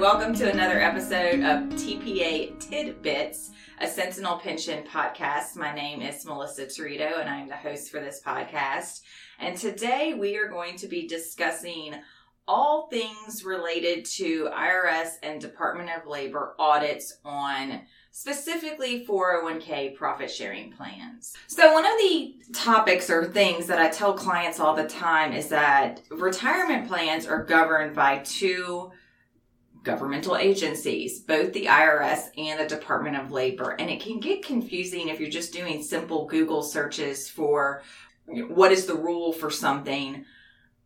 Welcome to another episode of TPA Tidbits, a Sentinel Pension podcast. My name is Melissa Torito, and I am the host for this podcast. And today we are going to be discussing all things related to IRS and Department of Labor audits on specifically 401k profit sharing plans. So, one of the topics or things that I tell clients all the time is that retirement plans are governed by two governmental agencies, both the IRS and the Department of Labor. And it can get confusing if you're just doing simple Google searches for what is the rule for something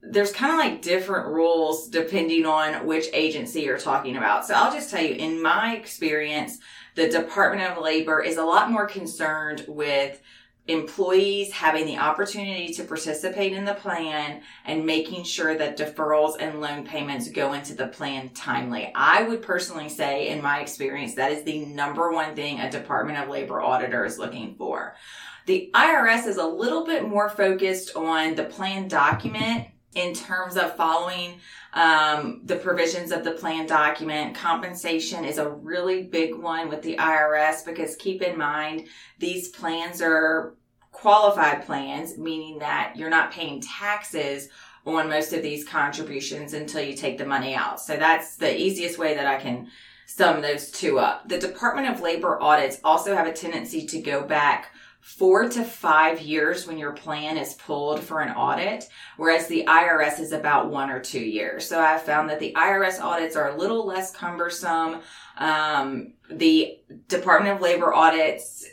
there's kind of like different rules depending on which agency you're talking about. So I'll just tell you, in my experience, the Department of Labor is a lot more concerned with employees having the opportunity to participate in the plan and making sure that deferrals and loan payments go into the plan timely. I would personally say, in my experience, that is the number one thing a Department of Labor auditor is looking for. The IRS is a little bit more focused on the plan document in terms of following um, the provisions of the plan document. Compensation is a really big one with the IRS because keep in mind these plans are qualified plans, meaning that you're not paying taxes on most of these contributions until you take the money out. So that's the easiest way that I can sum those two up. The Department of Labor audits also have a tendency to go back four to five years when your plan is pulled for an audit, whereas the IRS is about one or two years. So I've found that the IRS audits are a little less cumbersome. Um, the Department of Labor audits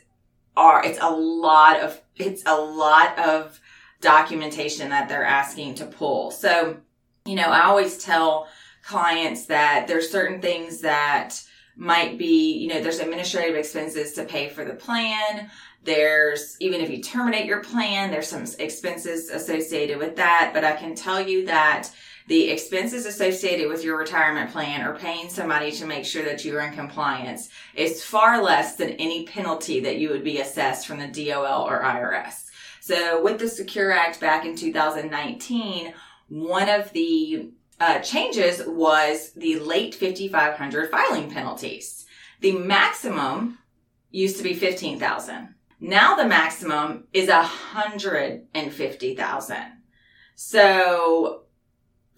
are, it's a lot of, it's a lot of documentation that they're asking to pull. So, you know, I always tell clients that there's certain things that might be, you know, there's administrative expenses to pay for the plan. There's, even if you terminate your plan, there's some expenses associated with that. But I can tell you that the expenses associated with your retirement plan or paying somebody to make sure that you are in compliance is far less than any penalty that you would be assessed from the DOL or IRS. So with the Secure Act back in 2019, one of the uh, changes was the late 5500 filing penalties. The maximum used to be 15,000. Now the maximum is 150,000. So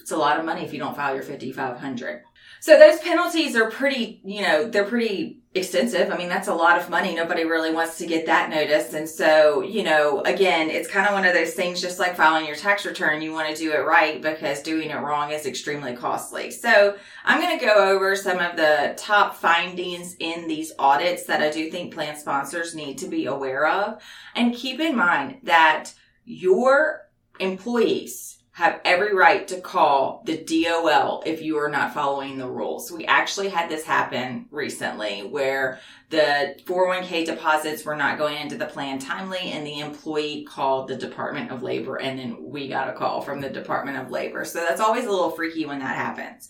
it's a lot of money if you don't file your 5500. So those penalties are pretty, you know, they're pretty extensive. I mean, that's a lot of money. Nobody really wants to get that notice. And so, you know, again, it's kind of one of those things, just like filing your tax return, you want to do it right because doing it wrong is extremely costly. So I'm going to go over some of the top findings in these audits that I do think plan sponsors need to be aware of. And keep in mind that your employees have every right to call the DOL if you are not following the rules. We actually had this happen recently where the 401k deposits were not going into the plan timely and the employee called the Department of Labor and then we got a call from the Department of Labor. So that's always a little freaky when that happens.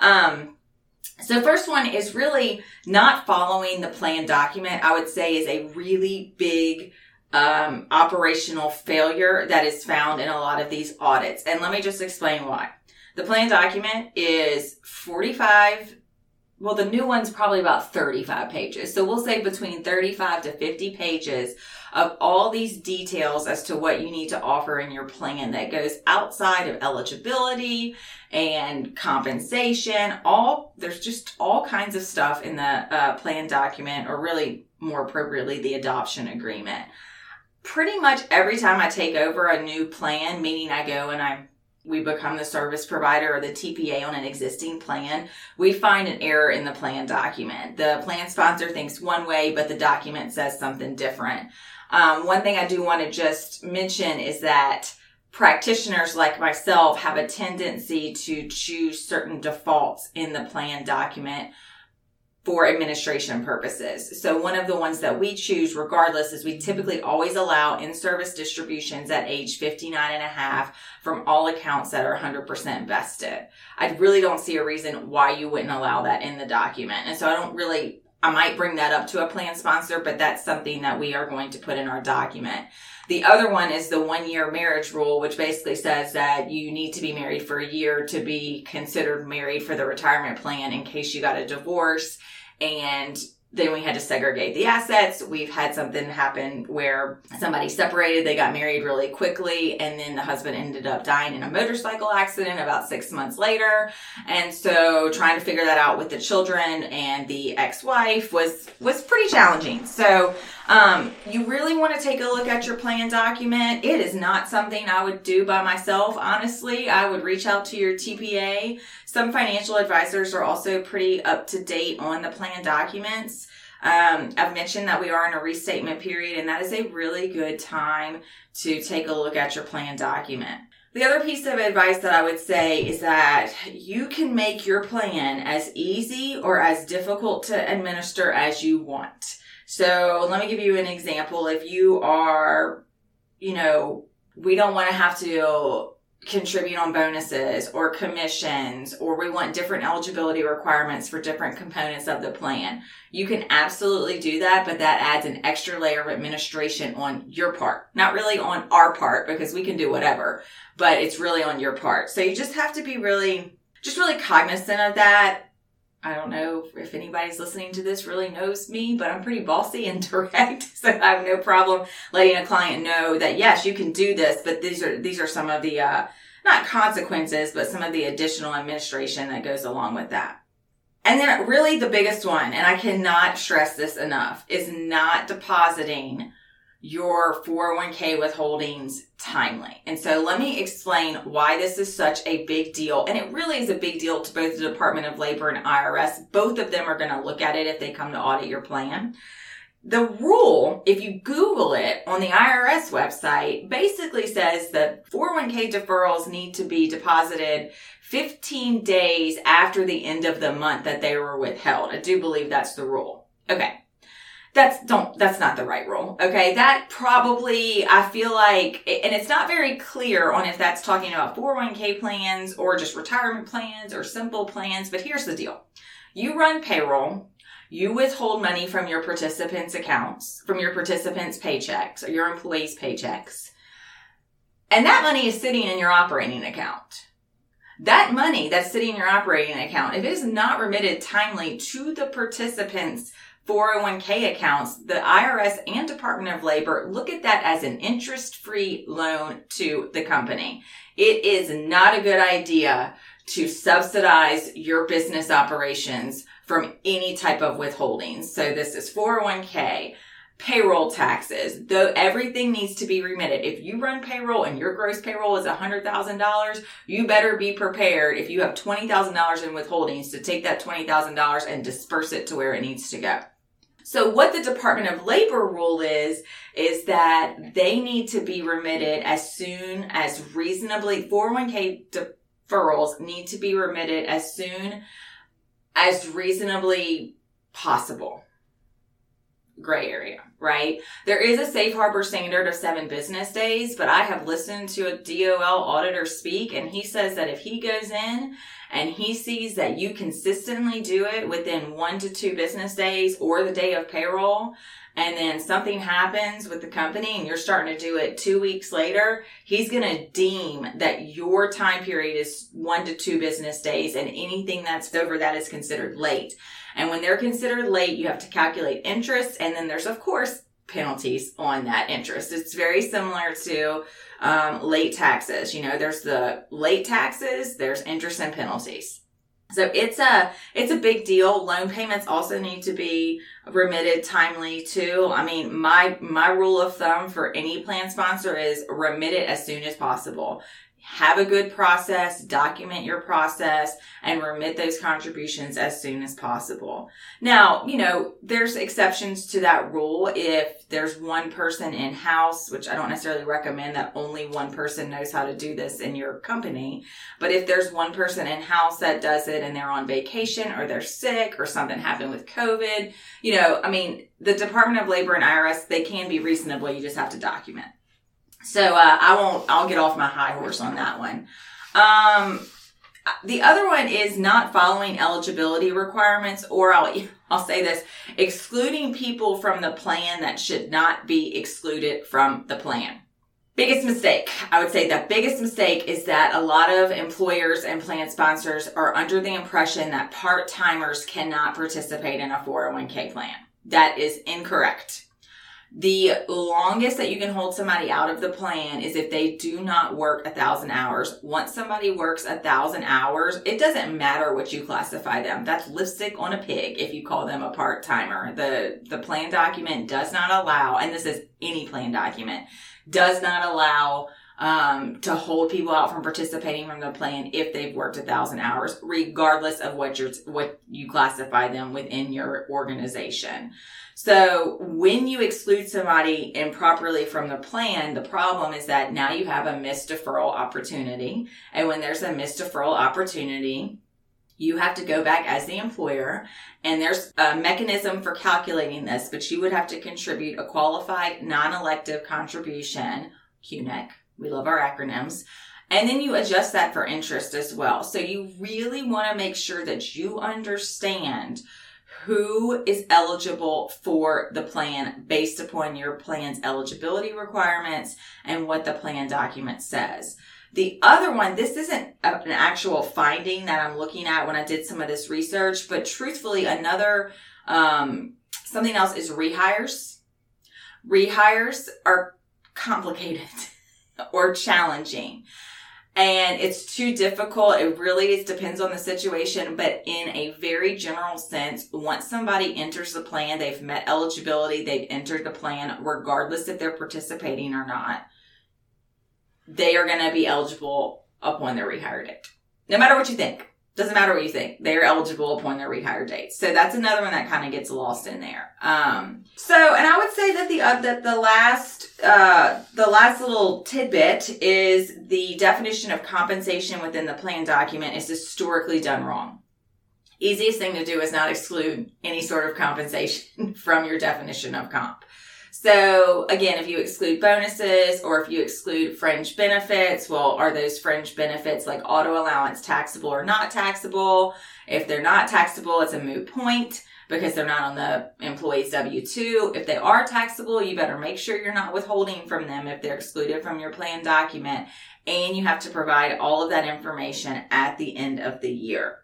Um, so first one is really not following the plan document. I would say is a really big um, operational failure that is found in a lot of these audits. And let me just explain why. The plan document is 45, well, the new one's probably about 35 pages. So we'll say between 35 to 50 pages of all these details as to what you need to offer in your plan that goes outside of eligibility and compensation. All, there's just all kinds of stuff in the uh, plan document or really more appropriately, the adoption agreement pretty much every time I take over a new plan, meaning I go and I we become the service provider or the TPA on an existing plan, we find an error in the plan document. The plan sponsor thinks one way, but the document says something different. Um, one thing I do want to just mention is that practitioners like myself have a tendency to choose certain defaults in the plan document for administration purposes. So one of the ones that we choose regardless is we typically always allow in-service distributions at age 59 and a half from all accounts that are 100% vested. I really don't see a reason why you wouldn't allow that in the document. And so I don't really I might bring that up to a plan sponsor, but that's something that we are going to put in our document. The other one is the one year marriage rule, which basically says that you need to be married for a year to be considered married for the retirement plan in case you got a divorce. And then we had to segregate the assets. We've had something happen where somebody separated, they got married really quickly, and then the husband ended up dying in a motorcycle accident about six months later. And so trying to figure that out with the children and the ex-wife was, was pretty challenging. So, um, you really want to take a look at your plan document. It is not something I would do by myself. Honestly, I would reach out to your TPA. Some financial advisors are also pretty up to date on the plan documents. Um, I've mentioned that we are in a restatement period and that is a really good time to take a look at your plan document. The other piece of advice that I would say is that you can make your plan as easy or as difficult to administer as you want. So let me give you an example. If you are, you know, we don't want to have to contribute on bonuses or commissions or we want different eligibility requirements for different components of the plan. You can absolutely do that, but that adds an extra layer of administration on your part. Not really on our part because we can do whatever, but it's really on your part. So you just have to be really, just really cognizant of that I don't know if anybody's listening to this really knows me, but I'm pretty bossy and direct. So I have no problem letting a client know that yes, you can do this, but these are, these are some of the, uh, not consequences, but some of the additional administration that goes along with that. And then really the biggest one, and I cannot stress this enough, is not depositing your 401k withholdings timely. And so let me explain why this is such a big deal. And it really is a big deal to both the Department of Labor and IRS. Both of them are going to look at it if they come to audit your plan. The rule, if you Google it on the IRS website, basically says that 401k deferrals need to be deposited 15 days after the end of the month that they were withheld. I do believe that's the rule. Okay that's don't that's not the right rule okay? That probably i feel like and it's not very clear on if that's talking about 401k plans or just retirement plans or simple plans but here's the deal. You run payroll you withhold money from your participants accounts from your participants paychecks or your employees paychecks and that money is sitting in your operating account. That money that's sitting in your operating account if it is not remitted timely to the participants 401k accounts, the IRS and Department of Labor look at that as an interest free loan to the company. It is not a good idea to subsidize your business operations from any type of withholdings. So this is 401k, payroll taxes, though everything needs to be remitted. If you run payroll and your gross payroll is $100,000, you better be prepared if you have $20,000 in withholdings to take that $20,000 and disperse it to where it needs to go. So what the Department of Labor rule is, is that they need to be remitted as soon as reasonably, 401k deferrals need to be remitted as soon as reasonably possible. Gray area, right? There is a safe harbor standard of seven business days, but I have listened to a DOL auditor speak and he says that if he goes in and he sees that you consistently do it within one to two business days or the day of payroll, and then something happens with the company and you're starting to do it two weeks later, he's going to deem that your time period is one to two business days and anything that's over that is considered late. And when they're considered late, you have to calculate interest and then there's of course penalties on that interest. It's very similar to um, late taxes. You know, there's the late taxes, there's interest and penalties. So it's a it's a big deal. Loan payments also need to be remitted timely too. I mean, my my rule of thumb for any plan sponsor is remit it as soon as possible have a good process, document your process, and remit those contributions as soon as possible. Now, you know, there's exceptions to that rule if there's one person in house, which I don't necessarily recommend that only one person knows how to do this in your company. But if there's one person in house that does it and they're on vacation or they're sick or something happened with COVID, you know, I mean, the Department of Labor and IRS, they can be reasonable. You just have to document. So uh, I won't. I'll get off my high horse on that one. Um, the other one is not following eligibility requirements, or I'll, I'll say this, excluding people from the plan that should not be excluded from the plan. Biggest mistake. I would say the biggest mistake is that a lot of employers and plan sponsors are under the impression that part timers cannot participate in a 401k plan. That is incorrect. The longest that you can hold somebody out of the plan is if they do not work a thousand hours. Once somebody works a thousand hours, it doesn't matter what you classify them. That's lipstick on a pig if you call them a part timer. The, the plan document does not allow, and this is any plan document, does not allow um, to hold people out from participating from the plan if they've worked a thousand hours, regardless of what you what you classify them within your organization. So when you exclude somebody improperly from the plan, the problem is that now you have a missed deferral opportunity. And when there's a missed deferral opportunity, you have to go back as the employer and there's a mechanism for calculating this, but you would have to contribute a qualified non-elective contribution, QNEC. We love our acronyms. And then you adjust that for interest as well. So you really want to make sure that you understand who is eligible for the plan based upon your plan's eligibility requirements and what the plan document says. The other one, this isn't an actual finding that I'm looking at when I did some of this research, but truthfully, another, um, something else is rehires. Rehires are complicated or challenging and it's too difficult. It really depends on the situation, but in a very general sense, once somebody enters the plan, they've met eligibility, they've entered the plan, regardless if they're participating or not, they are going to be eligible upon their rehire date. No matter what you think. Doesn't matter what you think. They are eligible upon their rehire date. So that's another one that kind of gets lost in there. Um, so, and I would say that the, uh, that the last, uh, the last little tidbit is the definition of compensation within the plan document is historically done wrong. Easiest thing to do is not exclude any sort of compensation from your definition of comp. So again, if you exclude bonuses or if you exclude fringe benefits, well, are those fringe benefits like auto allowance taxable or not taxable? If they're not taxable, it's a moot point because they're not on the employee's W-2. If they are taxable, you better make sure you're not withholding from them if they're excluded from your plan document. And you have to provide all of that information at the end of the year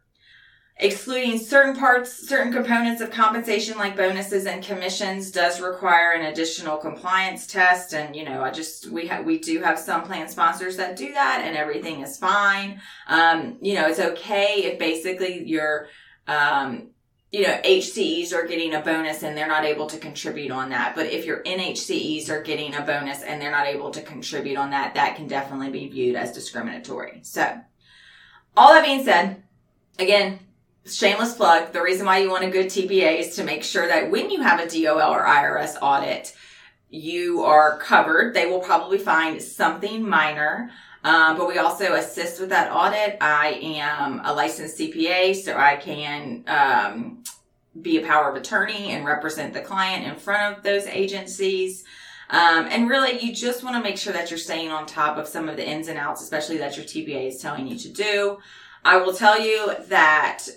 excluding certain parts, certain components of compensation like bonuses and commissions does require an additional compliance test. And, you know, I just, we we do have some plan sponsors that do that and everything is fine. Um, you know, it's okay if basically your, um, you know, HCEs are getting a bonus and they're not able to contribute on that. But if your NHCEs are getting a bonus and they're not able to contribute on that, that can definitely be viewed as discriminatory. So, all that being said, again, shameless plug, the reason why you want a good TPA is to make sure that when you have a DOL or IRS audit, you are covered. They will probably find something minor. Um, but we also assist with that audit. I am a licensed CPA, so I can um, be a power of attorney and represent the client in front of those agencies. Um, and really, you just want to make sure that you're staying on top of some of the ins and outs, especially that your TPA is telling you to do. I will tell you that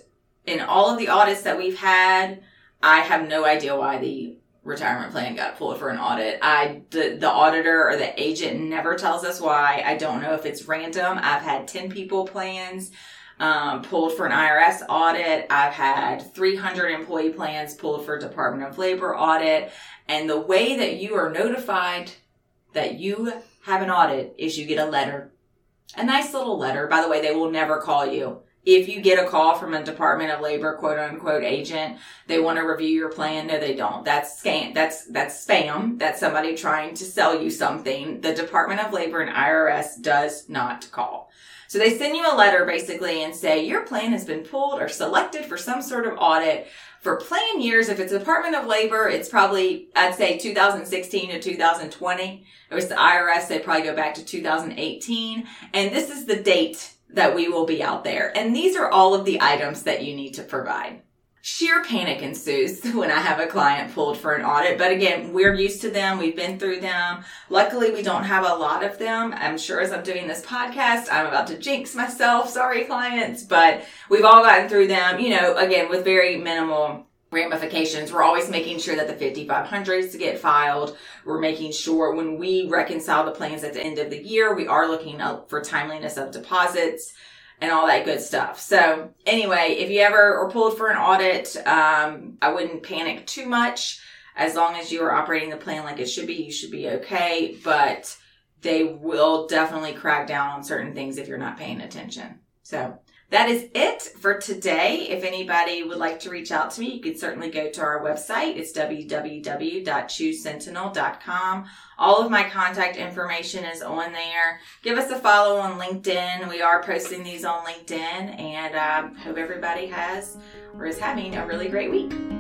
in all of the audits that we've had, I have no idea why the retirement plan got pulled for an audit. I the, the auditor or the agent never tells us why. I don't know if it's random. I've had 10 people plans um, pulled for an IRS audit. I've had 300 employee plans pulled for Department of Labor audit. And the way that you are notified that you have an audit is you get a letter. A nice little letter. By the way, they will never call you if you get a call from a Department of Labor quote unquote agent, they want to review your plan. No, they don't. That's scam. That's, that's spam. That's somebody trying to sell you something. The Department of Labor and IRS does not call. So they send you a letter basically and say your plan has been pulled or selected for some sort of audit for plan years. If it's Department of Labor, it's probably, I'd say 2016 to 2020. If it's the IRS, they probably go back to 2018. And this is the date that we will be out there. And these are all of the items that you need to provide. sheer panic ensues when I have a client pulled for an audit. But again, we're used to them. We've been through them. Luckily, we don't have a lot of them. I'm sure as I'm doing this podcast, I'm about to jinx myself. Sorry, clients, but we've all gotten through them, you know, again, with very minimal ramifications. We're always making sure that the 5500s get filed. We're making sure when we reconcile the plans at the end of the year, we are looking up for timeliness of deposits and all that good stuff. So anyway, if you ever are pulled for an audit, um, I wouldn't panic too much. As long as you are operating the plan like it should be, you should be okay. But they will definitely crack down on certain things if you're not paying attention. So that is it for today. If anybody would like to reach out to me, you can certainly go to our website. It's www.choosesentinel.com. All of my contact information is on there. Give us a follow on LinkedIn. We are posting these on LinkedIn and um, hope everybody has or is having a really great week.